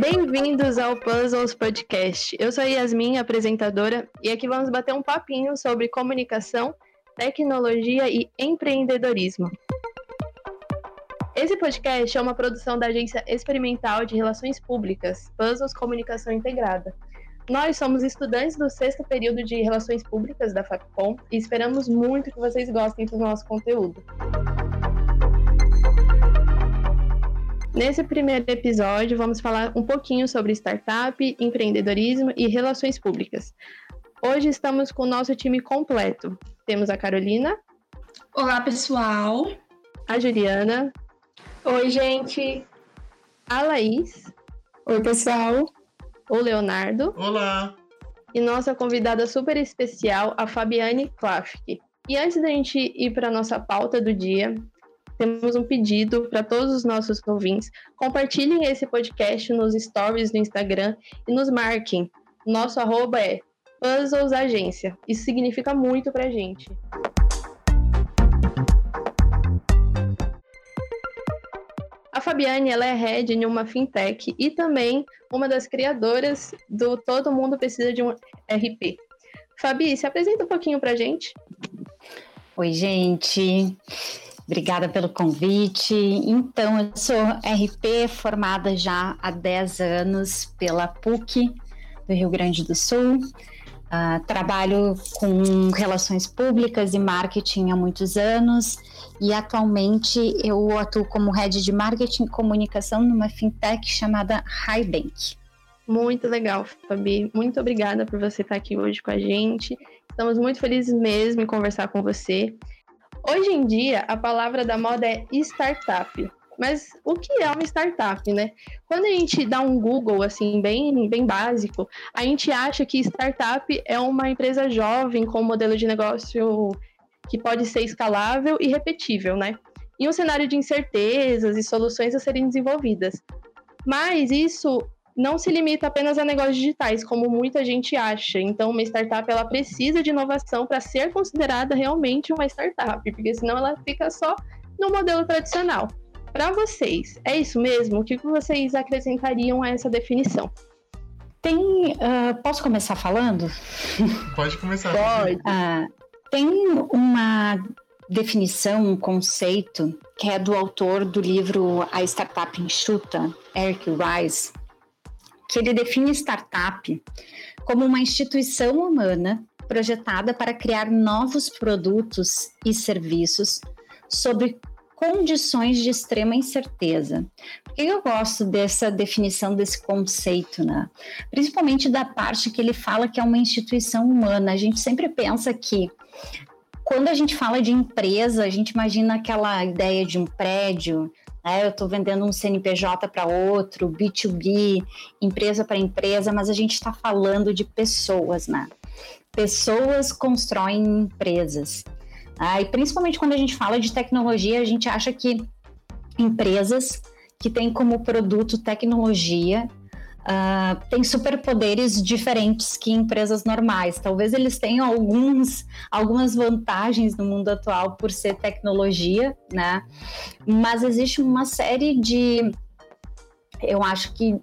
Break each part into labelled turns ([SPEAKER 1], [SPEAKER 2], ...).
[SPEAKER 1] Bem-vindos ao Puzzles Podcast. Eu sou Yasmin, apresentadora, e aqui vamos bater um papinho sobre comunicação, tecnologia e empreendedorismo. Esse podcast é uma produção da Agência Experimental de Relações Públicas, Puzzles Comunicação Integrada. Nós somos estudantes do sexto período de Relações Públicas da FAPCOM e esperamos muito que vocês gostem do nosso conteúdo. Nesse primeiro episódio, vamos falar um pouquinho sobre startup, empreendedorismo e relações públicas. Hoje estamos com o nosso time completo. Temos a Carolina.
[SPEAKER 2] Olá, pessoal.
[SPEAKER 1] A Juliana.
[SPEAKER 3] Oi, gente.
[SPEAKER 1] A Laís.
[SPEAKER 4] Oi, pessoal.
[SPEAKER 1] O Leonardo.
[SPEAKER 5] Olá.
[SPEAKER 1] E nossa convidada super especial, a Fabiane Klafke. E antes da gente ir para a nossa pauta do dia, temos um pedido para todos os nossos ouvintes. Compartilhem esse podcast nos stories do Instagram e nos marquem. Nosso arroba é Puzzles Agência. Isso significa muito para a gente. A Fabiane ela é head em uma fintech e também uma das criadoras do Todo Mundo Precisa de um RP. Fabi, se apresenta um pouquinho para gente.
[SPEAKER 6] Oi, gente. Obrigada pelo convite. Então, eu sou RP, formada já há 10 anos pela PUC do Rio Grande do Sul. Uh, trabalho com relações públicas e marketing há muitos anos e atualmente eu atuo como head de marketing e comunicação numa fintech chamada Highbank.
[SPEAKER 1] Muito legal, Fabi. Muito obrigada por você estar aqui hoje com a gente. Estamos muito felizes mesmo em conversar com você. Hoje em dia, a palavra da moda é startup. Mas o que é uma startup, né? Quando a gente dá um Google, assim, bem, bem básico, a gente acha que startup é uma empresa jovem com um modelo de negócio que pode ser escalável e repetível, né? Em um cenário de incertezas e soluções a serem desenvolvidas. Mas isso não se limita apenas a negócios digitais, como muita gente acha. Então, uma startup ela precisa de inovação para ser considerada realmente uma startup, porque senão ela fica só no modelo tradicional. Para vocês, é isso mesmo? O que vocês acrescentariam a essa definição?
[SPEAKER 6] Tem. Uh, posso começar falando?
[SPEAKER 5] Pode começar.
[SPEAKER 1] Pode.
[SPEAKER 6] Uh, tem uma definição, um conceito, que é do autor do livro A Startup Enxuta, Eric Rice, que ele define startup como uma instituição humana projetada para criar novos produtos e serviços sobre condições de extrema incerteza. Por que eu gosto dessa definição desse conceito, né? Principalmente da parte que ele fala que é uma instituição humana. A gente sempre pensa que quando a gente fala de empresa, a gente imagina aquela ideia de um prédio, né? Eu estou vendendo um CNPJ para outro, B2B, empresa para empresa, mas a gente está falando de pessoas, né? Pessoas constroem empresas. Ah, e principalmente quando a gente fala de tecnologia, a gente acha que empresas que têm como produto tecnologia uh, têm superpoderes diferentes que empresas normais. Talvez eles tenham alguns, algumas vantagens no mundo atual por ser tecnologia, né? Mas existe uma série de, eu acho que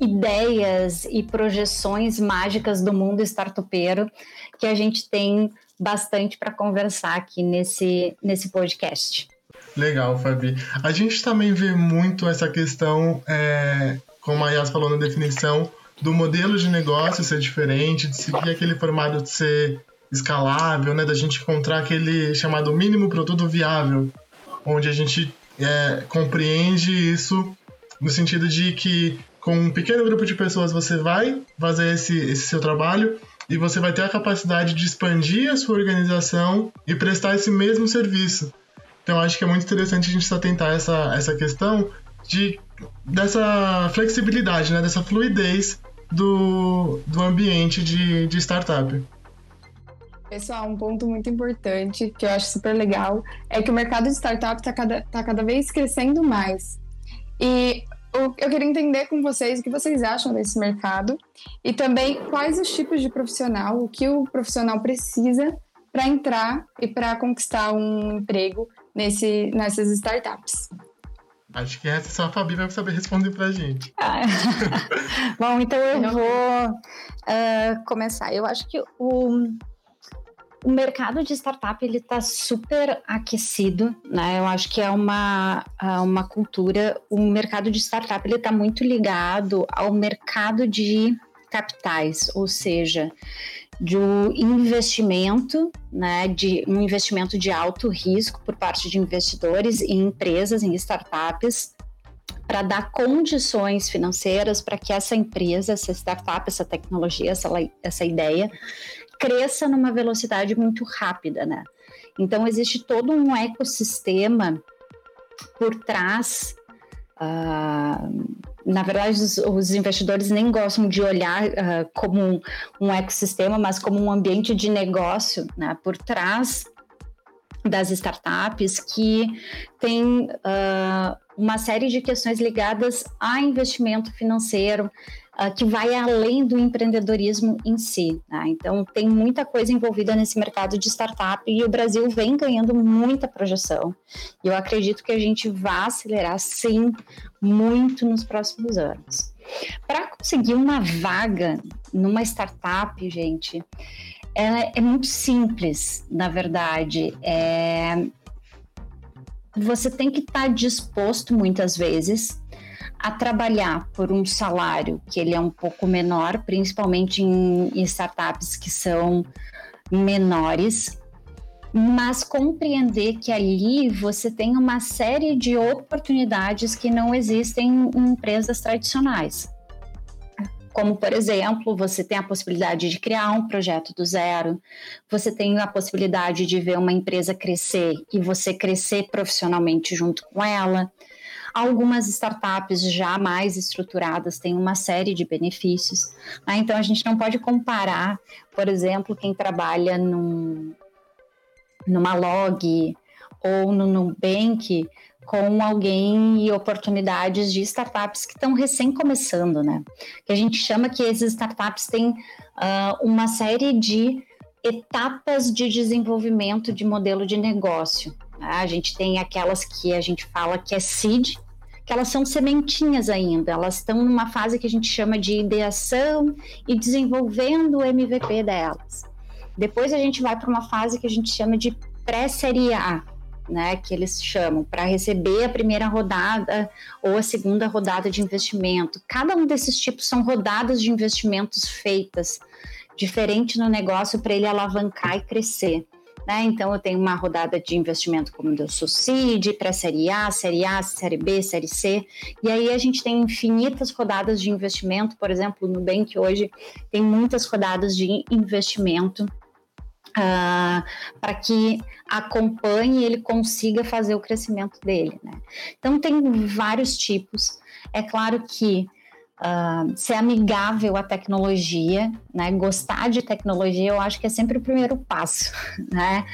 [SPEAKER 6] ideias e projeções mágicas do mundo startupeiro que a gente tem bastante para conversar aqui nesse, nesse podcast.
[SPEAKER 5] Legal, Fabi. A gente também vê muito essa questão é, como a Yas falou na definição, do modelo de negócio ser diferente, de seguir aquele formato de ser escalável, né, da gente encontrar aquele chamado mínimo produto viável, onde a gente é, compreende isso no sentido de que com um pequeno grupo de pessoas você vai fazer esse, esse seu trabalho e você vai ter a capacidade de expandir a sua organização e prestar esse mesmo serviço. Então acho que é muito interessante a gente só tentar essa, essa questão de dessa flexibilidade, né, dessa fluidez do, do ambiente de, de startup.
[SPEAKER 4] Pessoal, um ponto muito importante que eu acho super legal é que o mercado de startup está cada, tá cada vez crescendo mais. E eu queria entender com vocês o que vocês acham desse mercado e também quais os tipos de profissional, o que o profissional precisa para entrar e para conquistar um emprego nesse, nessas startups.
[SPEAKER 5] Acho que essa só a Fabi vai saber responder pra gente. Ah.
[SPEAKER 6] Bom, então eu vou uh, começar. Eu acho que o, o mercado de startup ele está super aquecido, né? Eu acho que é uma, uma cultura. O mercado de startup ele está muito ligado ao mercado de capitais, ou seja, de um investimento, né, de um investimento de alto risco por parte de investidores em empresas, em startups, para dar condições financeiras para que essa empresa, essa startup, essa tecnologia, essa, essa ideia cresça numa velocidade muito rápida, né? Então existe todo um ecossistema por trás uh, na verdade, os, os, investidores nem gostam de olhar uh, como um, um, ecossistema, mas como um ambiente de negócio né, por trás das startups que tem uh, uma série de questões ligadas a investimento financeiro, uh, que vai além do empreendedorismo em si. Né? Então, tem muita coisa envolvida nesse mercado de startup e o Brasil vem ganhando muita projeção. E eu acredito que a gente vai acelerar, sim, muito nos próximos anos. Para conseguir uma vaga numa startup, gente, é, é muito simples, na verdade. É, você tem que estar tá disposto muitas vezes a trabalhar por um salário que ele é um pouco menor, principalmente em, startups que são menores, mas compreender que ali você tem uma série de oportunidades que não existem em empresas tradicionais. Como, por exemplo, você tem a possibilidade de criar um projeto do zero, você tem a possibilidade de ver uma empresa crescer e você crescer profissionalmente junto com ela. Algumas startups já mais estruturadas têm uma série de benefícios. Né? Então, a gente não pode comparar, por exemplo, quem trabalha num, numa log ou no Nubank com alguém e oportunidades de startups que estão recém começando, né? Que a gente chama que esses startups têm uh, uma série de etapas de desenvolvimento de modelo de negócio. Né? A gente tem aquelas que a gente fala que é seed, que elas são sementinhas ainda, elas estão numa fase que a gente chama de ideação e desenvolvendo o MVP delas. Depois a gente vai para uma fase que a gente chama de pré-série A, né, que eles chamam, para receber a primeira rodada ou a segunda rodada de investimento. Cada um desses tipos são rodadas de investimentos feitas diferente no negócio para ele alavancar e crescer. Né? Então, eu tenho uma rodada de investimento como do Sucid, para Série A, Série A, Série B, Série C. E aí a gente tem infinitas rodadas de investimento. Por exemplo, no Nubank hoje tem muitas rodadas de investimento Uh, para que acompanhe e ele consiga fazer o crescimento dele. Né? Então, tem vários tipos. É claro que uh, ser amigável à tecnologia, né? Gostar de tecnologia, eu acho que é sempre o primeiro passo, né?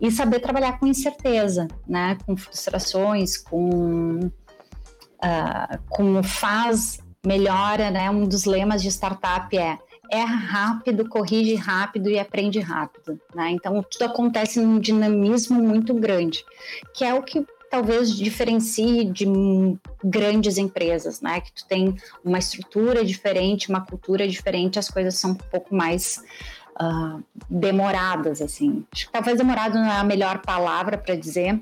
[SPEAKER 6] E saber trabalhar com incerteza, né? Com frustrações, com, uh, com faz, melhora, né? Um dos lemas de startup é erra rápido, corrige rápido e aprende rápido, né? Então tudo acontece num dinamismo muito grande, que é o que talvez diferencie de grandes empresas, né? Que tu tem uma estrutura diferente, uma cultura diferente, as coisas são um pouco mais uh, demoradas, assim. Acho que talvez demorado não é a melhor palavra para dizer,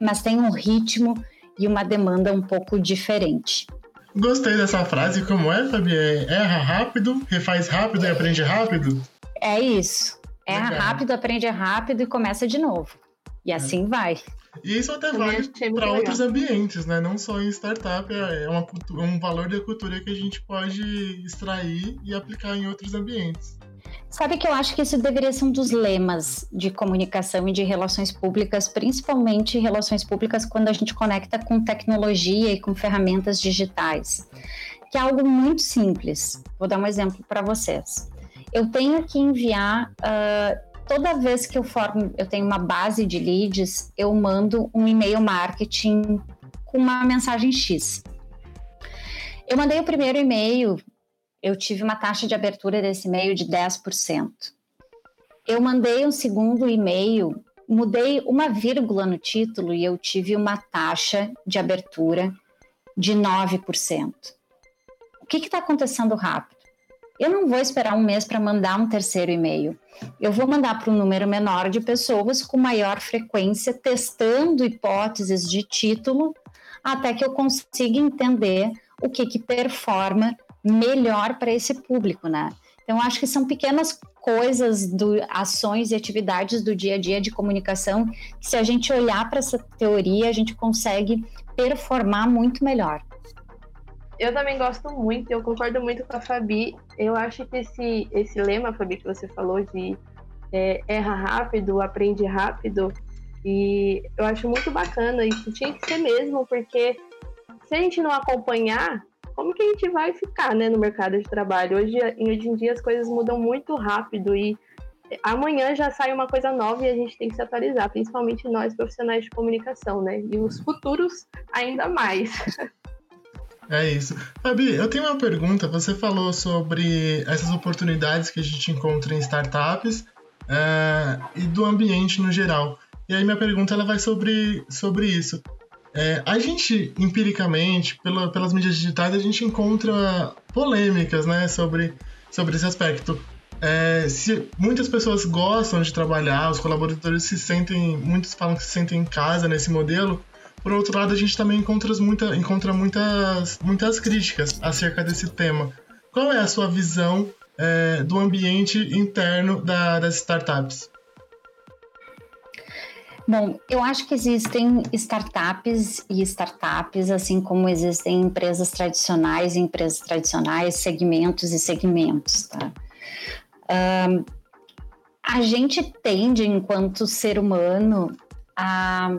[SPEAKER 6] mas tem um ritmo e uma demanda um pouco diferente.
[SPEAKER 5] Gostei dessa frase, como é, Fabi? É, erra rápido, refaz rápido e aprende rápido?
[SPEAKER 6] É isso. Erra Legal. rápido, aprende rápido e começa de novo. E assim é. vai.
[SPEAKER 5] E isso até vale para outros ambientes, né? Não só em startup, é, é uma, um valor da cultura que a gente pode extrair e aplicar em outros ambientes.
[SPEAKER 6] Sabe que eu acho que isso deveria ser um dos lemas de comunicação e de relações públicas, principalmente relações públicas quando a gente conecta com tecnologia e com ferramentas digitais, que é algo muito simples. Vou dar um exemplo para vocês. Eu tenho que enviar uh, toda vez que eu formo, eu tenho uma base de leads, eu mando um e-mail marketing com uma mensagem X. Eu mandei o primeiro e-mail, eu tive uma taxa de abertura desse e-mail de 10%. Eu mandei um segundo e-mail mudei uma vírgula no título e eu tive uma taxa de abertura de 9%. O que está acontecendo rápido? Eu não vou esperar um mês para mandar um terceiro e-mail. Eu vou mandar para um número menor de pessoas com maior frequência, testando hipóteses de título, até que eu consiga entender o que, que performa melhor para esse público, né? Então, acho que são pequenas coisas, do, ações e atividades do dia a dia de comunicação que, se a gente olhar para essa teoria, a gente consegue performar muito melhor.
[SPEAKER 1] Eu também gosto muito, eu concordo muito com a Fabi. Eu acho que esse, esse lema, Fabi, que você falou de é, erra rápido, aprende rápido, e eu acho muito bacana, isso tinha que ser mesmo, porque se a gente não acompanhar, como que a gente vai ficar né, no mercado de trabalho? Hoje, hoje em dia as coisas mudam muito rápido e amanhã já sai uma coisa nova e a gente tem que se atualizar, principalmente nós profissionais de comunicação, né? E os futuros ainda mais.
[SPEAKER 5] É isso. Fabi, eu tenho uma pergunta. Você falou sobre essas oportunidades que a gente encontra em startups é, e do ambiente no geral. E aí minha pergunta ela vai sobre, sobre isso. É, a gente, empiricamente, pela, pelas mídias digitais, a gente encontra polêmicas né, sobre, sobre esse aspecto. É, se muitas pessoas gostam de trabalhar, os colaboradores se sentem, muitos falam que se sentem em casa nesse modelo, por outro lado, a gente também encontra, muita, encontra muitas, muitas críticas acerca desse tema. Qual é a sua visão é, do ambiente interno da, das startups?
[SPEAKER 6] Bom, eu acho que existem startups e startups, assim como existem empresas tradicionais e empresas tradicionais, segmentos e segmentos, tá? Um, a gente tende, enquanto ser humano, a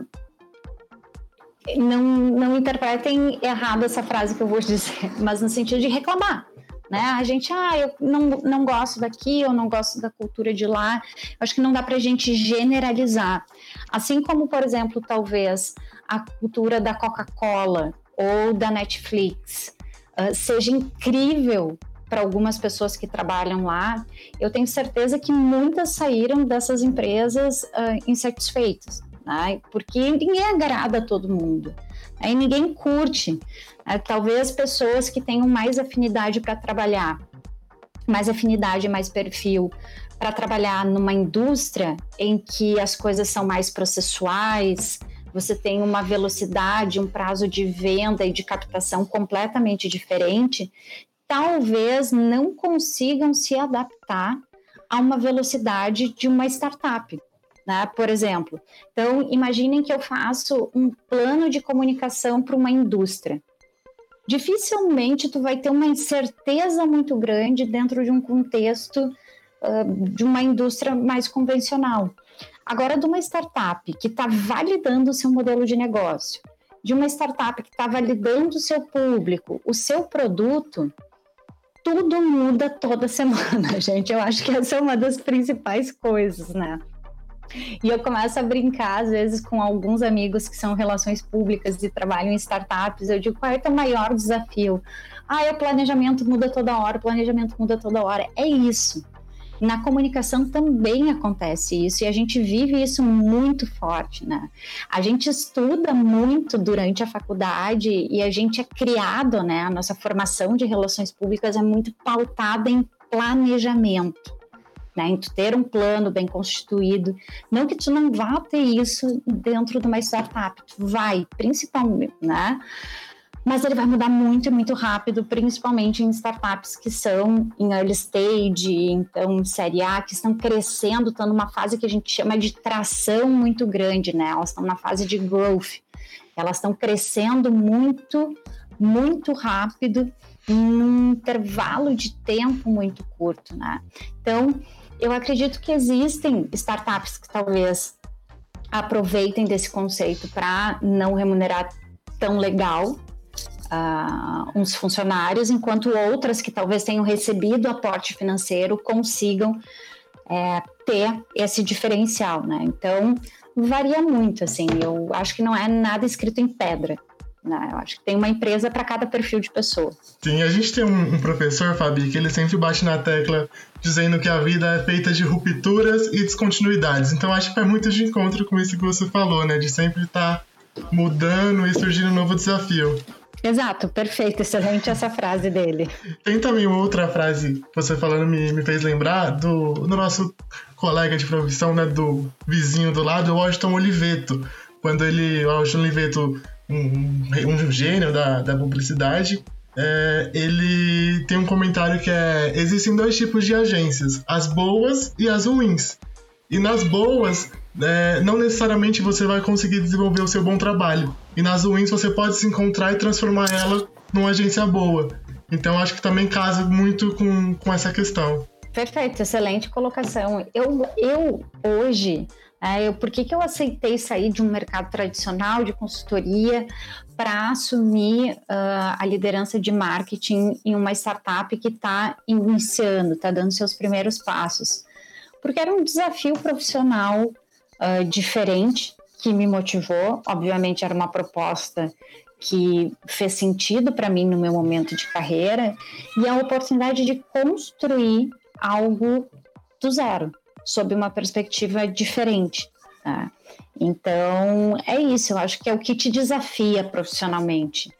[SPEAKER 6] não, não interpretem errado essa frase que eu vou dizer, mas no sentido de reclamar. Né? A gente, ah, eu não, não gosto daqui, eu não gosto da cultura de lá. Eu acho que não dá para a gente generalizar. Assim como, por exemplo, talvez a cultura da Coca-Cola ou da Netflix uh, seja incrível para algumas pessoas que trabalham lá, eu tenho certeza que muitas saíram dessas empresas uh, insatisfeitas né? porque ninguém agrada todo mundo, aí ninguém curte. Né? Talvez pessoas que tenham mais afinidade para trabalhar, mais afinidade, mais perfil para trabalhar numa indústria em que as coisas são mais processuais, você tem uma velocidade, um prazo de venda e de captação completamente diferente, talvez não consigam se adaptar a uma velocidade de uma startup né? Por exemplo, então imaginem que eu faço um plano de comunicação para uma indústria. Dificilmente tu vai ter uma incerteza muito grande dentro de um contexto uh, de uma indústria mais convencional. Agora, de uma startup que está validando o seu modelo de negócio, de uma startup que está validando o seu público, o seu produto, tudo muda toda semana, gente. Eu acho que essa é uma das principais coisas, né? E eu começo a brincar, às vezes, com alguns amigos que são relações públicas e trabalham em startups. Eu digo, qual é o teu maior desafio? Ah, o planejamento muda toda hora, o planejamento muda toda hora. É isso. Na comunicação também acontece isso e a gente vive isso muito forte, né? A gente estuda muito durante a faculdade e a gente é criado, né? A nossa formação de relações públicas é muito pautada em planejamento né? Em tu ter um plano bem constituído. Não que tu não vá ter isso dentro de uma startup, tu vai, principalmente, né? Mas ele vai mudar muito, muito rápido, principalmente em startups que são em early stage, então série A, que estão crescendo, estão numa fase que a gente chama de tração muito grande, né? Elas estão na fase de growth. Elas estão crescendo muito, muito rápido, num intervalo de tempo muito curto, né? Então, eu acredito que existem startups que talvez aproveitem desse conceito para não remunerar tão legal uh, uns funcionários, enquanto outras que talvez tenham recebido aporte financeiro consigam é, ter esse diferencial, né? Então varia muito, assim. Eu acho que não é nada escrito em pedra. Né? Eu acho que tem uma empresa para cada perfil de pessoa.
[SPEAKER 5] Sim, a gente tem um, professor, Fabi, que ele sempre bate na tecla dizendo que a vida é feita de rupturas e descontinuidades. Então acho que vai muito de encontro com isso que você falou, né? De sempre estar tá mudando e surgindo um novo desafio.
[SPEAKER 6] Exato, perfeito, excelente essa frase dele.
[SPEAKER 5] Tem também outra frase que você falando me, me fez lembrar do, do nosso colega de profissão, né, do vizinho do lado, o Washington Oliveto. Quando ele, o Washington Oliveto um, um gênio da, da publicidade, é, ele tem um comentário que é: existem dois tipos de agências, as boas e as ruins. E nas boas, é, não necessariamente você vai conseguir desenvolver o seu bom trabalho. E nas ruins você pode se encontrar e transformar ela numa agência boa. Então acho que também casa muito com, com essa questão.
[SPEAKER 6] Perfeito, excelente colocação. Eu, eu hoje é, eu, por que, que eu aceitei sair de um mercado tradicional de consultoria para assumir uh, a liderança de marketing em uma startup que está iniciando, está dando seus primeiros passos? Porque era um desafio profissional uh, diferente que me motivou. Obviamente, era uma proposta que fez sentido para mim no meu momento de carreira e a oportunidade de construir algo do zero sob uma perspectiva diferente. Tá? Então, é isso, eu acho que é o que te desafia profissionalmente.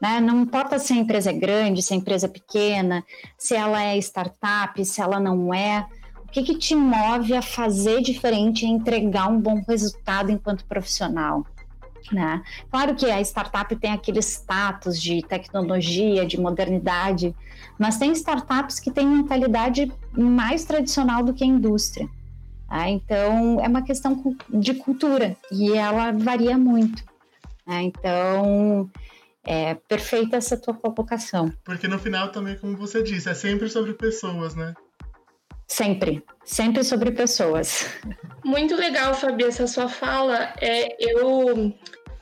[SPEAKER 6] Né? Não importa se a empresa é grande, se a empresa é pequena, se ela é startup, se ela não é. O que, que te move a fazer diferente e entregar um bom resultado enquanto profissional? Né? Claro que a startup tem aquele status de tecnologia, de modernidade, mas tem startups que têm mentalidade mais tradicional do que a indústria. Tá? Então, é uma questão de cultura e ela varia muito. Né? Então, é perfeita essa tua colocação.
[SPEAKER 5] Porque no final também, como você disse, é sempre sobre pessoas, né?
[SPEAKER 6] Sempre, sempre sobre pessoas.
[SPEAKER 3] Muito legal, Fabi, essa sua fala. É, eu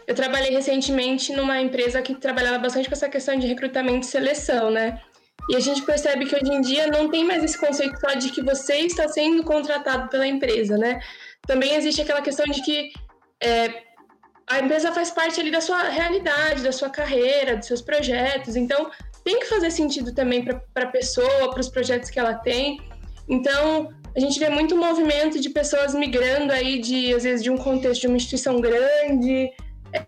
[SPEAKER 3] eu trabalhei recentemente numa empresa que trabalhava bastante com essa questão de recrutamento e seleção, né? E a gente percebe que hoje em dia não tem mais esse conceito só de que você está sendo contratado pela empresa, né? Também existe aquela questão de que é, a empresa faz parte ali da sua realidade, da sua carreira, dos seus projetos. Então, tem que fazer sentido também para a pessoa, para os projetos que ela tem. Então, a gente vê muito movimento de pessoas migrando aí de, às vezes, de um contexto de uma instituição grande,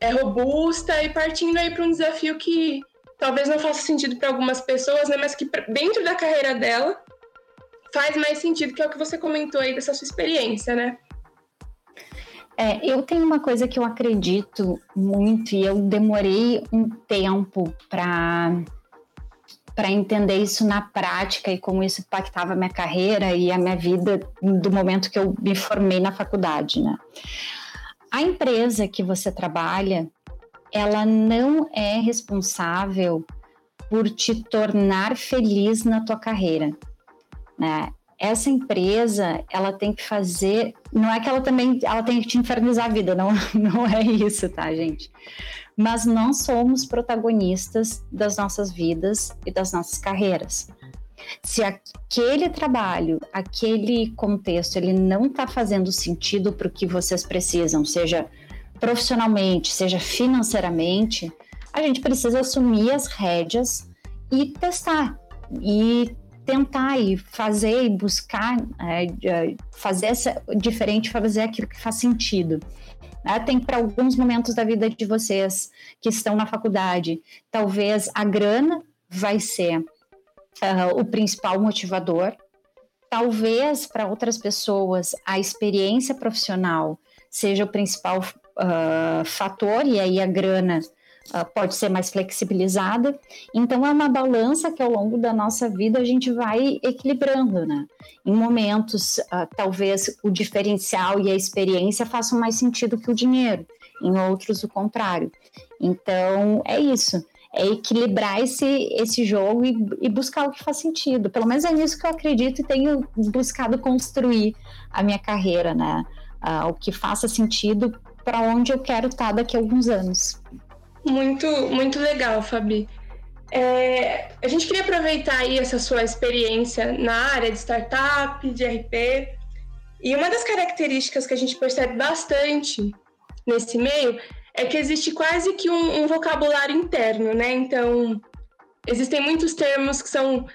[SPEAKER 3] é robusta e partindo aí para um desafio que talvez não faça sentido para algumas pessoas, né, mas que dentro da carreira dela faz mais sentido, que é o que você comentou aí dessa sua experiência, né?
[SPEAKER 6] É, eu tenho uma coisa que eu acredito muito e eu demorei um tempo para para entender isso na prática e como isso impactava a minha carreira e a minha vida do momento que eu me formei na faculdade, né? A empresa que você trabalha, ela não é responsável por te tornar feliz na tua carreira, né? Essa empresa, ela tem que fazer, não é que ela também, ela tem que te infernizar a vida, não, não é isso, tá, gente? Mas nós somos protagonistas das nossas vidas e das nossas carreiras. Se aquele trabalho, aquele contexto, ele não está fazendo sentido para o que vocês precisam, seja profissionalmente, seja financeiramente, a gente precisa assumir as rédeas e testar e tentar e fazer e buscar é, fazer essa, diferente, fazer aquilo que faz sentido. Né? Tem para alguns momentos da vida de vocês que estão na faculdade, talvez a grana vai ser uh, o principal motivador. Talvez para outras pessoas a experiência profissional seja o principal uh, fator, e aí a grana uh, pode ser mais flexibilizada. Então, é uma balança que ao longo da nossa vida a gente vai equilibrando, né? Em momentos, talvez o diferencial e a experiência façam mais sentido que o dinheiro, em outros, o contrário. Então, é isso é equilibrar esse, esse jogo e, e, buscar o que faz sentido. Pelo menos é nisso que eu acredito e tenho buscado construir a minha carreira, né? Uh, o que faça sentido para onde eu quero estar daqui a alguns anos.
[SPEAKER 3] Muito, muito legal, Fabi. É, a gente queria aproveitar aí essa sua experiência na área de startup, de RP, e uma das características que a gente percebe bastante nesse meio é que existe quase que um, um vocabulário interno, né? Então, existem muitos termos que são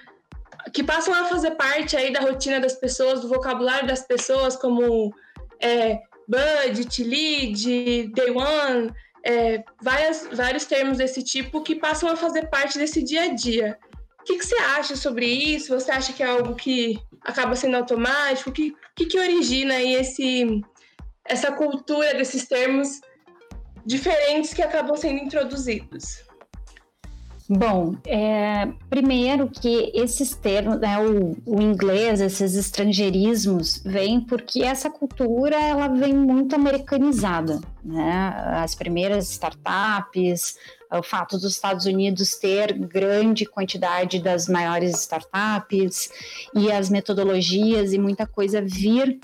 [SPEAKER 3] que passam a fazer parte aí da rotina das pessoas, do vocabulário das pessoas, como é, budget, lead, day one, é, várias, vários termos desse tipo que passam a fazer parte desse dia a dia. O que, que, você acha sobre isso? Você acha que é algo que acaba sendo automático? O que, que, que origina aí esse, essa cultura desses termos diferentes que acabam sendo introduzidos?
[SPEAKER 6] Bom, é, primeiro que esses termos, né, o, o, inglês, esses estrangeirismos, vêm porque essa cultura ela vem muito americanizada. Né? As primeiras startups, o fato dos Estados Unidos ter grande quantidade das maiores startups e as metodologias e muita coisa vir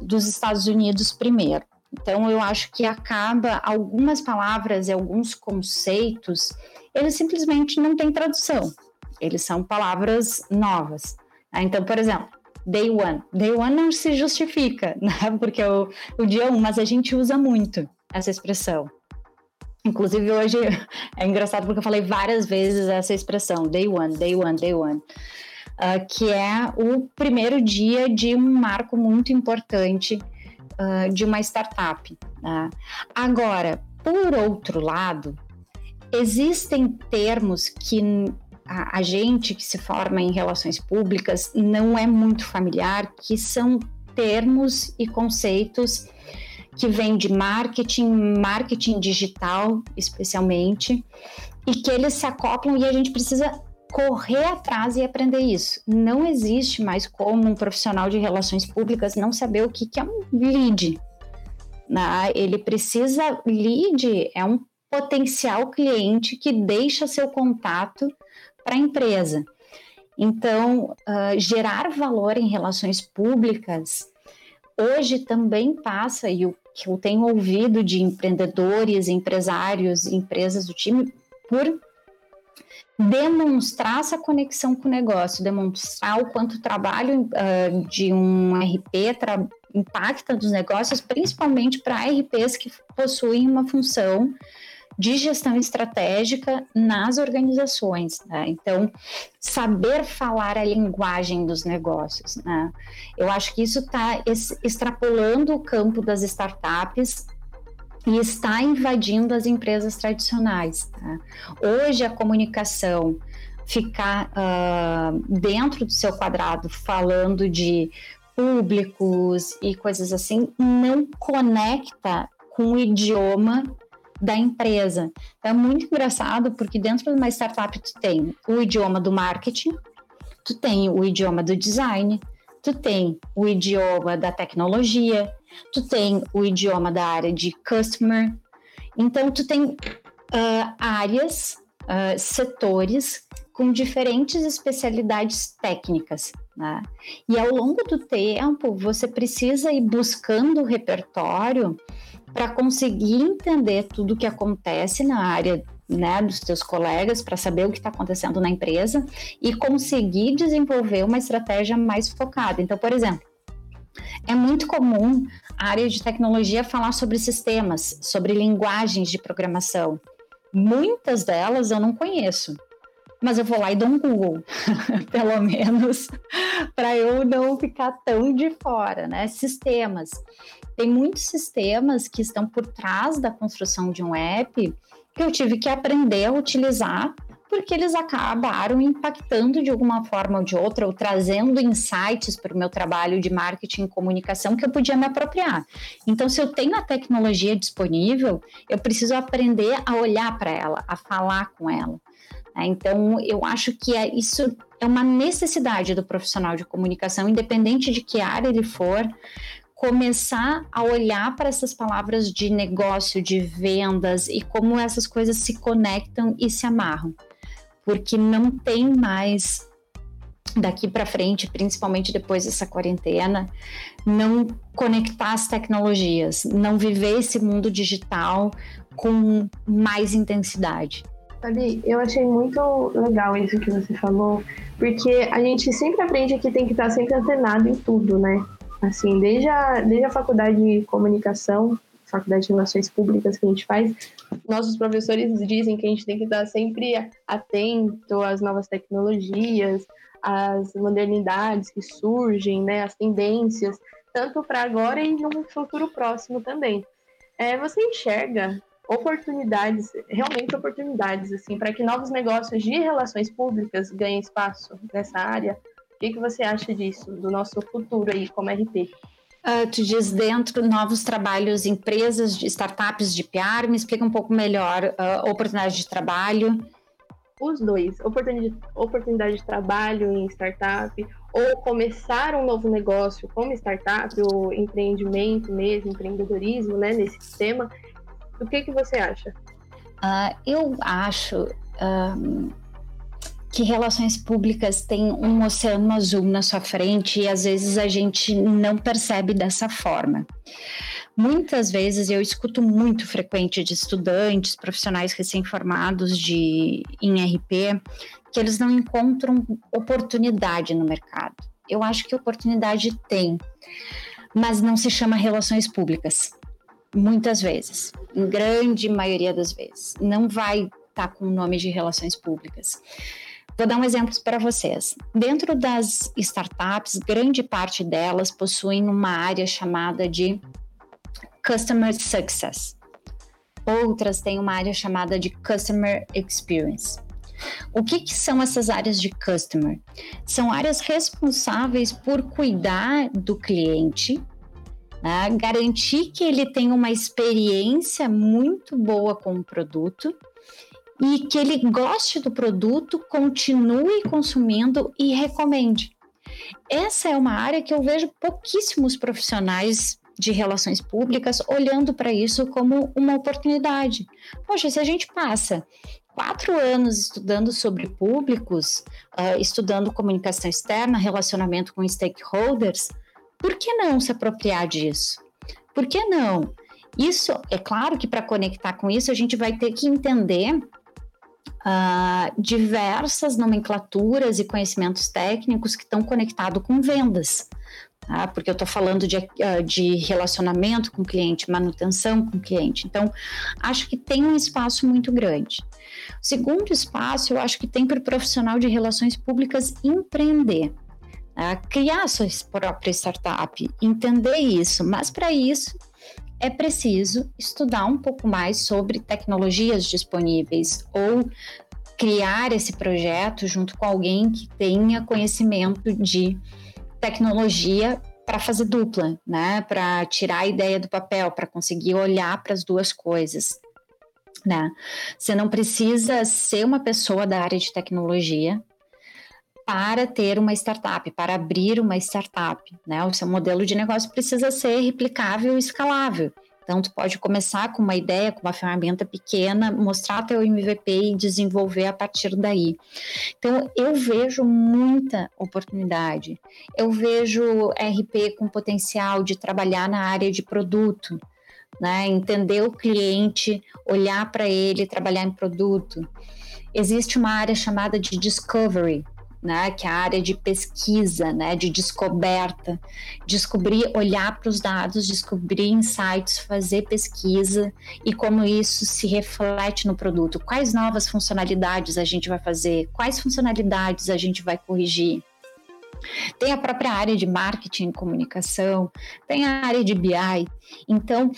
[SPEAKER 6] dos Estados Unidos primeiro. Então, eu acho que acaba algumas palavras e alguns conceitos eles simplesmente não têm tradução. Eles são palavras novas. Né? Então, por exemplo, day one. Day one não se justifica, né? porque é o, o dia um, mas a gente usa muito essa expressão. Inclusive hoje é engraçado porque eu falei várias vezes essa expressão, day one, day one, day one, uh, que é o primeiro dia de um marco muito importante uh, de uma startup. Né? Agora, por outro lado, Existem termos que a, a, gente que se forma em relações públicas não é muito familiar, que são termos e conceitos que vêm de marketing, marketing digital especialmente, e que eles se acoplam e a gente precisa correr atrás e aprender isso. Não existe mais como um profissional de relações públicas não saber o que, que é um lead. Né? Ele precisa, lead é um potencial cliente que deixa seu contato para a empresa. Então, uh, gerar valor em relações públicas hoje também passa, e o que eu tenho ouvido de empreendedores, empresários, empresas do time, por demonstrar essa conexão com o negócio, demonstrar o quanto o trabalho uh, de um RP impacta nos negócios, principalmente para RPs que possuem uma função de gestão estratégica nas organizações. Né? Então, saber falar a linguagem dos negócios. Né? Eu acho que isso está extrapolando o campo das startups e está invadindo as empresas tradicionais. Tá? Hoje, a comunicação ficar uh, dentro do seu quadrado falando de públicos e coisas assim não conecta com o idioma da empresa. Então, é muito engraçado porque dentro de uma startup tu tem o idioma do marketing, tu tem o idioma do design, tu tem o idioma da tecnologia, tu tem o idioma da área de customer. Então, tu tem uh, áreas, uh, setores com diferentes especialidades técnicas. Né? E ao longo do tempo, você precisa ir buscando o repertório para conseguir entender tudo o que acontece na área né, dos teus colegas para saber o que está acontecendo na empresa e conseguir desenvolver uma estratégia mais focada. Então, por exemplo, é muito comum a área de tecnologia falar sobre sistemas, sobre linguagens de programação. Muitas delas eu não conheço, mas eu vou lá e dou um Google, pelo menos, para eu não ficar tão de fora, né? Sistemas. Tem muitos sistemas que estão por trás da construção de um app que eu tive que aprender a utilizar porque eles acabaram impactando de alguma forma ou de outra, ou trazendo insights para o meu trabalho de marketing e comunicação que eu podia me apropriar. Então, se eu tenho a tecnologia disponível, eu preciso aprender a olhar para ela, a falar com ela. Né? Então, eu acho que é, isso é uma necessidade do profissional de comunicação, independente de que área ele for, começar a olhar para essas palavras de negócio, de vendas e como essas coisas se conectam e se amarram. Porque não tem mais daqui para frente, principalmente depois dessa quarentena, não conectar as tecnologias, não viver esse mundo digital com mais intensidade.
[SPEAKER 1] Ali, eu achei muito legal isso que você falou, porque a gente sempre aprende que tem que estar sempre antenado em tudo, né? Assim, desde a, desde a faculdade de comunicação, faculdade de Relações Públicas que a gente faz, nossos professores dizem que a gente tem que estar sempre atento às novas tecnologias, às modernidades que surgem, né, as tendências, tanto para agora e no futuro próximo também. É, você enxerga oportunidades, realmente oportunidades, assim, para que novos negócios de relações públicas ganhem espaço nessa área? O que, que você acha disso, do nosso futuro aí como RP?
[SPEAKER 6] Uh, tu diz dentro novos trabalhos, empresas, startups de PR, me explica um pouco melhor uh, oportunidade de trabalho.
[SPEAKER 1] Os dois, oportunidade, oportunidade de trabalho em startup, ou começar um novo negócio como startup, ou empreendimento mesmo, empreendedorismo, né, nesse sistema. O que, que você acha?
[SPEAKER 6] Uh, eu acho que relações públicas têm um oceano azul na sua frente e às vezes a gente não percebe dessa forma. Muitas vezes eu escuto muito frequente de estudantes, profissionais recém-formados de em RP, que eles não encontram oportunidade no mercado. Eu acho que oportunidade tem, mas não se chama relações públicas. Muitas vezes, em grande maioria das vezes, não vai estar tá com o nome de relações públicas. Vou dar um exemplo para vocês. Dentro das startups, grande parte delas possuem uma área chamada de Customer Success. Outras têm uma área chamada de Customer Experience. O que, que, são essas áreas de customer? São áreas responsáveis por cuidar do cliente, né? garantir que ele tenha uma experiência muito boa com o produto e que ele goste do produto, continue consumindo e recomende. Essa é uma área que eu vejo pouquíssimos profissionais de relações públicas olhando para isso como uma oportunidade. Poxa, se a gente passa quatro anos estudando sobre públicos, uh, estudando comunicação externa, relacionamento com stakeholders, por que não se apropriar disso? Por que não? Isso, é claro que para conectar com isso, a gente vai ter que entender uh, diversas nomenclaturas e conhecimentos técnicos que estão conectados com vendas. Tá? Porque eu estou falando de, uh, de relacionamento com o cliente, manutenção com o cliente. Então, acho que tem um espaço muito grande. O segundo espaço, eu acho que tem para o profissional de relações públicas empreender. Tá? criar sua própria startup, entender isso, mas para isso é preciso estudar um pouco mais sobre tecnologias disponíveis ou criar esse projeto junto com alguém que tenha conhecimento de tecnologia para fazer dupla, né? Para tirar a ideia do papel, para conseguir olhar para as duas coisas. Né? Você não precisa ser uma pessoa da área de tecnologia para ter uma startup, para abrir uma startup, né? O seu modelo de negócio precisa ser replicável e escalável. Então, tu pode começar com uma ideia, com uma ferramenta pequena, mostrar teu MVP e desenvolver a partir daí. Então, eu vejo muita oportunidade. Eu vejo RP com potencial de trabalhar na área de produto, né? Entender o cliente, olhar para ele, trabalhar em produto. Existe uma área chamada de discovery, né, que é a área de pesquisa, né, de descoberta, descobrir, olhar para os dados, descobrir insights, fazer pesquisa e como isso se reflete no produto. Quais novas funcionalidades a gente vai fazer? Quais funcionalidades a gente vai corrigir? Tem a própria área de marketing e comunicação, tem a área de BI. Então,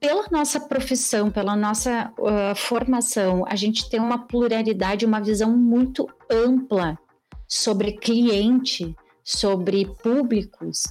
[SPEAKER 6] pela nossa profissão, pela nossa uh, formação, a gente tem uma pluralidade, uma visão muito ampla sobre cliente, sobre públicos,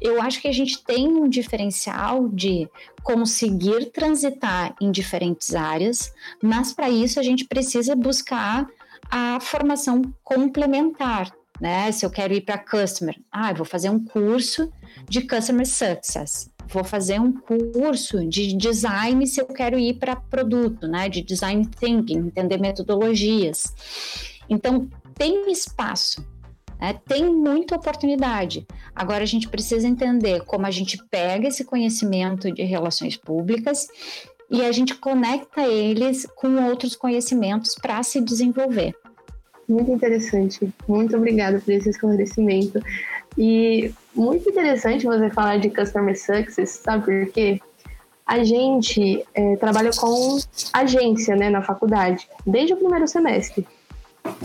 [SPEAKER 6] eu acho que a gente tem um diferencial de conseguir transitar em diferentes áreas, mas para isso a gente precisa buscar a formação complementar, né? Se eu quero ir para customer, ah, eu vou fazer um curso de customer success. Vou fazer um curso de design se eu quero ir para produto, né? De design thinking, entender metodologias. Então, tem espaço, né? tem muita oportunidade. Agora a gente precisa entender como a gente pega esse conhecimento de relações públicas e a gente conecta eles com outros conhecimentos para se desenvolver.
[SPEAKER 1] Muito interessante. Muito obrigada por esse esclarecimento. E muito interessante você falar de Customer Success, sabe por quê? A gente é, trabalha com agência né, na faculdade, desde o primeiro semestre.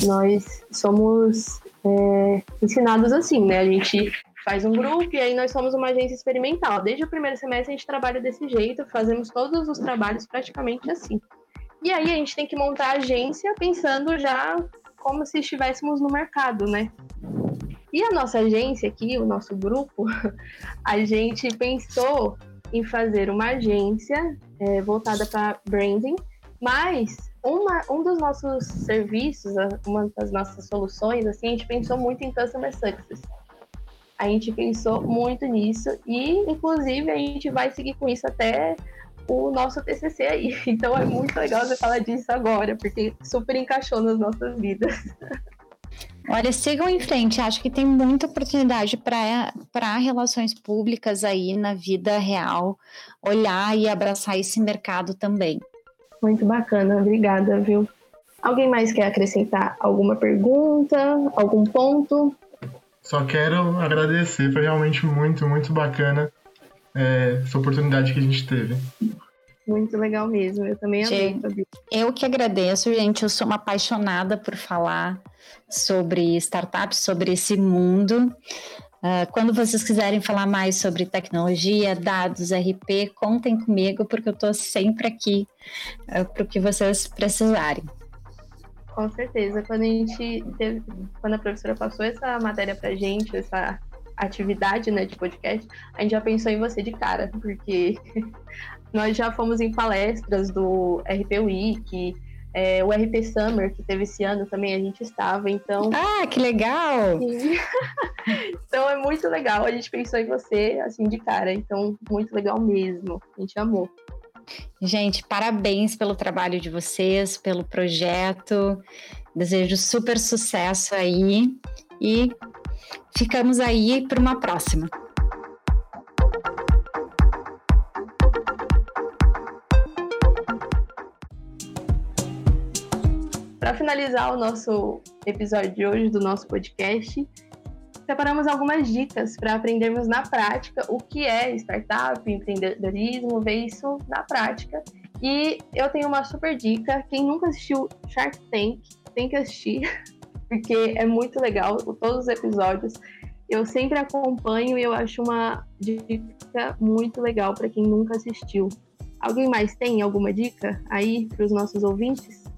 [SPEAKER 1] Nós somos é, ensinados assim, né? A gente faz um grupo e aí nós somos uma agência experimental. Desde o primeiro semestre a gente trabalha desse jeito, fazemos todos os trabalhos praticamente assim. E aí a gente tem que montar a agência pensando já como se estivéssemos no mercado, né? E a nossa agência aqui, o nosso grupo, a gente pensou em fazer uma agência é, voltada para branding, mas uma, um dos nossos serviços, uma das nossas soluções, assim, a gente pensou muito em customer success. A gente pensou muito nisso e, inclusive, a gente vai seguir com isso até o nosso TCC aí. Então é muito legal você falar disso agora, porque super encaixou nas nossas vidas.
[SPEAKER 6] Olha, sigam em frente. Acho que tem muita oportunidade para relações públicas aí na vida real, olhar e abraçar esse mercado também.
[SPEAKER 1] Muito bacana, obrigada, viu? Alguém mais quer acrescentar alguma pergunta, algum ponto?
[SPEAKER 5] Só quero agradecer, foi realmente muito, muito bacana é, essa oportunidade que a gente teve.
[SPEAKER 1] Muito legal mesmo, eu também amei.
[SPEAKER 6] Eu que agradeço, gente. Eu sou uma apaixonada por falar sobre startups, sobre esse mundo. Uh, quando vocês quiserem falar mais sobre tecnologia, dados, RP, contem comigo, porque eu estou sempre aqui uh, para o que vocês precisarem.
[SPEAKER 1] Com certeza. Quando a gente teve, quando a professora passou essa matéria para gente, essa atividade né, de podcast, a gente já pensou em você de cara, porque nós já fomos em palestras do RP Week, é, o RP Summer, que teve esse ano também, a gente estava, então...
[SPEAKER 6] Ah, que legal!
[SPEAKER 1] então é muito legal, a gente pensou em você, assim, de cara, então muito legal mesmo, a gente amou.
[SPEAKER 6] Gente, parabéns pelo trabalho de vocês, pelo projeto, desejo super sucesso aí e ficamos aí para uma próxima.
[SPEAKER 1] Para finalizar o nosso episódio de hoje do nosso podcast, separamos algumas dicas para aprendermos na prática o que é startup, empreendedorismo, ver isso na prática. E eu tenho uma super dica: quem nunca assistiu Shark Tank tem que assistir, porque é muito legal todos os episódios. Eu sempre acompanho e eu acho uma dica muito legal para quem nunca assistiu. Alguém mais tem alguma dica aí para os nossos ouvintes?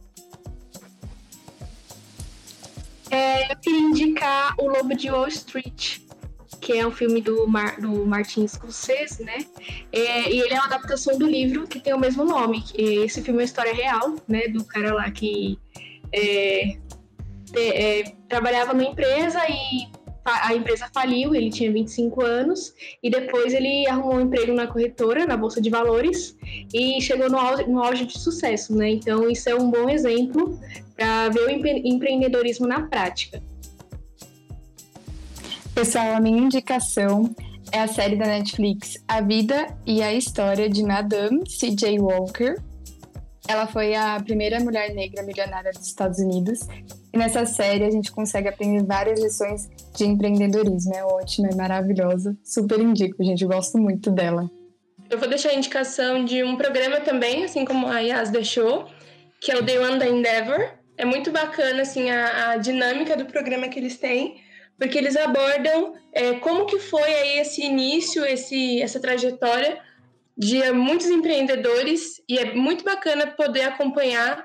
[SPEAKER 2] É, eu queria indicar O Lobo de Wall Street, que é um filme do, Mar, do Martin Scorsese, né? É, e ele é uma adaptação do livro que tem o mesmo nome. Esse filme é história real, né? Do cara lá que é, é, trabalhava numa empresa e a empresa faliu, ele tinha 25 anos, e depois ele arrumou um emprego na corretora, na Bolsa de Valores, e chegou no auge, no auge de sucesso, né? Então, isso é um bom exemplo para ver o empreendedorismo na prática.
[SPEAKER 4] Pessoal, a minha indicação é a série da Netflix A Vida e a História de Madame C.J. Walker. Ela foi a primeira mulher negra milionária dos Estados Unidos e nessa série a gente consegue aprender várias lições de empreendedorismo. É ótima, é maravilhosa. Super indico, gente. Gosto muito dela.
[SPEAKER 3] Eu vou deixar a indicação de um programa também, assim como a Yas deixou, que é o The One da Endeavor. É muito bacana assim a, a dinâmica do programa que eles têm, porque eles abordam é, como que foi aí esse início, esse, essa trajetória de muitos empreendedores e é muito bacana poder acompanhar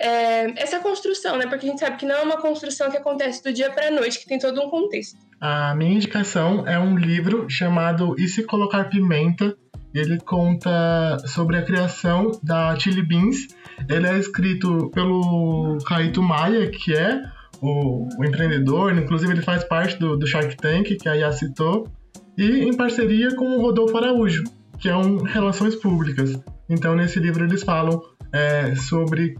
[SPEAKER 3] é, essa construção, né? Porque a gente sabe que não é uma construção que acontece do dia para a noite, que tem todo um contexto.
[SPEAKER 5] A minha indicação é um livro chamado E se colocar pimenta? Ele conta sobre a criação da Chili Beans. Ele é escrito pelo Caíto Maia, que é o, o, empreendedor, inclusive ele faz parte do, do Shark Tank, que a Yá citou, e em parceria com o Rodolfo Araújo, que é um Relações Públicas. Então, nesse livro, eles falam é, sobre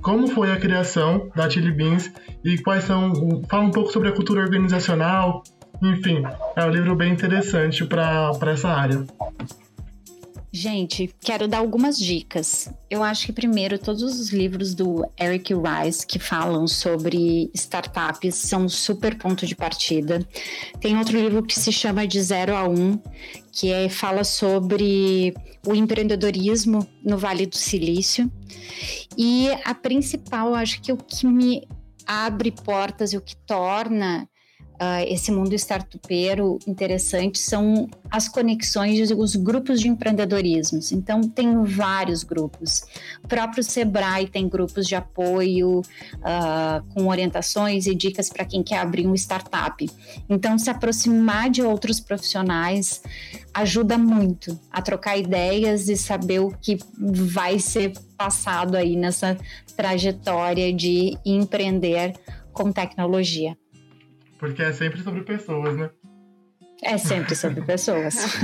[SPEAKER 5] como foi a criação da Chili Beans e quais são. Fala um pouco sobre a cultura organizacional. Enfim, é um livro bem interessante para essa área.
[SPEAKER 6] Gente, quero dar algumas dicas. Eu acho que primeiro todos os livros do Eric Rice que falam sobre startups são um super ponto de partida. Tem outro livro que se chama De Zero a Um, que é, fala sobre o empreendedorismo no Vale do Silício. E a principal, acho que o que me abre portas e o que torna uh, esse mundo startupeiro interessante são as conexões, os grupos de empreendedorismo. Então, tem vários grupos. O próprio Sebrae tem grupos de apoio uh, com orientações e dicas para quem quer abrir um startup. Então, se aproximar de outros profissionais ajuda muito a trocar ideias e saber o que vai ser passado aí nessa trajetória de empreender com tecnologia.
[SPEAKER 5] Porque é sempre sobre pessoas, né?
[SPEAKER 6] É sempre sobre pessoas.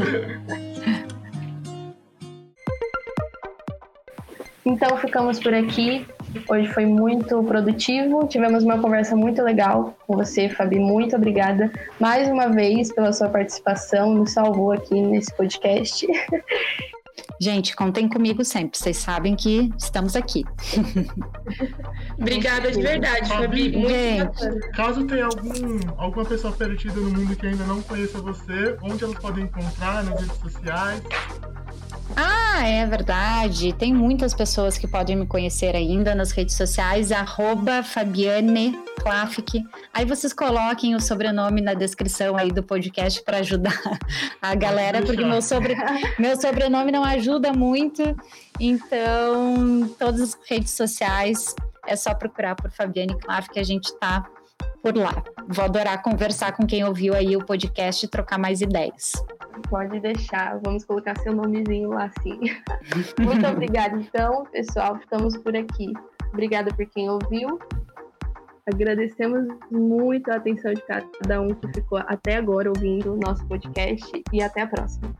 [SPEAKER 1] então ficamos por aqui. Hoje foi muito produtivo. Tivemos uma conversa muito legal com você, Fabi. Muito obrigada mais uma vez pela sua participação. Nos salvou aqui nesse podcast.
[SPEAKER 6] Gente, contem comigo sempre. Vocês sabem que estamos aqui.
[SPEAKER 3] Obrigada de verdade, Fabi.
[SPEAKER 5] Muito Caso tenha algum, alguma pessoa perdida no mundo que ainda não conheça você, onde elas podem encontrar nas redes sociais?
[SPEAKER 6] Ah, é verdade. Tem muitas pessoas que podem me conhecer ainda nas redes sociais, arroba Fabiane Klafik. Aí vocês coloquem o sobrenome na descrição aí do podcast para ajudar a galera, porque meu, sobre... meu sobrenome não ajuda muito. Então, todas as redes sociais é só procurar por Fabiane Klafik, a gente tá por lá. Vou adorar conversar com quem ouviu aí o podcast e trocar mais ideias.
[SPEAKER 1] Pode deixar, vamos colocar seu nomezinho lá sim. Muito obrigada, então, pessoal. Ficamos por aqui. Obrigada por quem ouviu. Agradecemos muito a atenção de cada um que ficou até agora ouvindo o nosso podcast e até a próxima.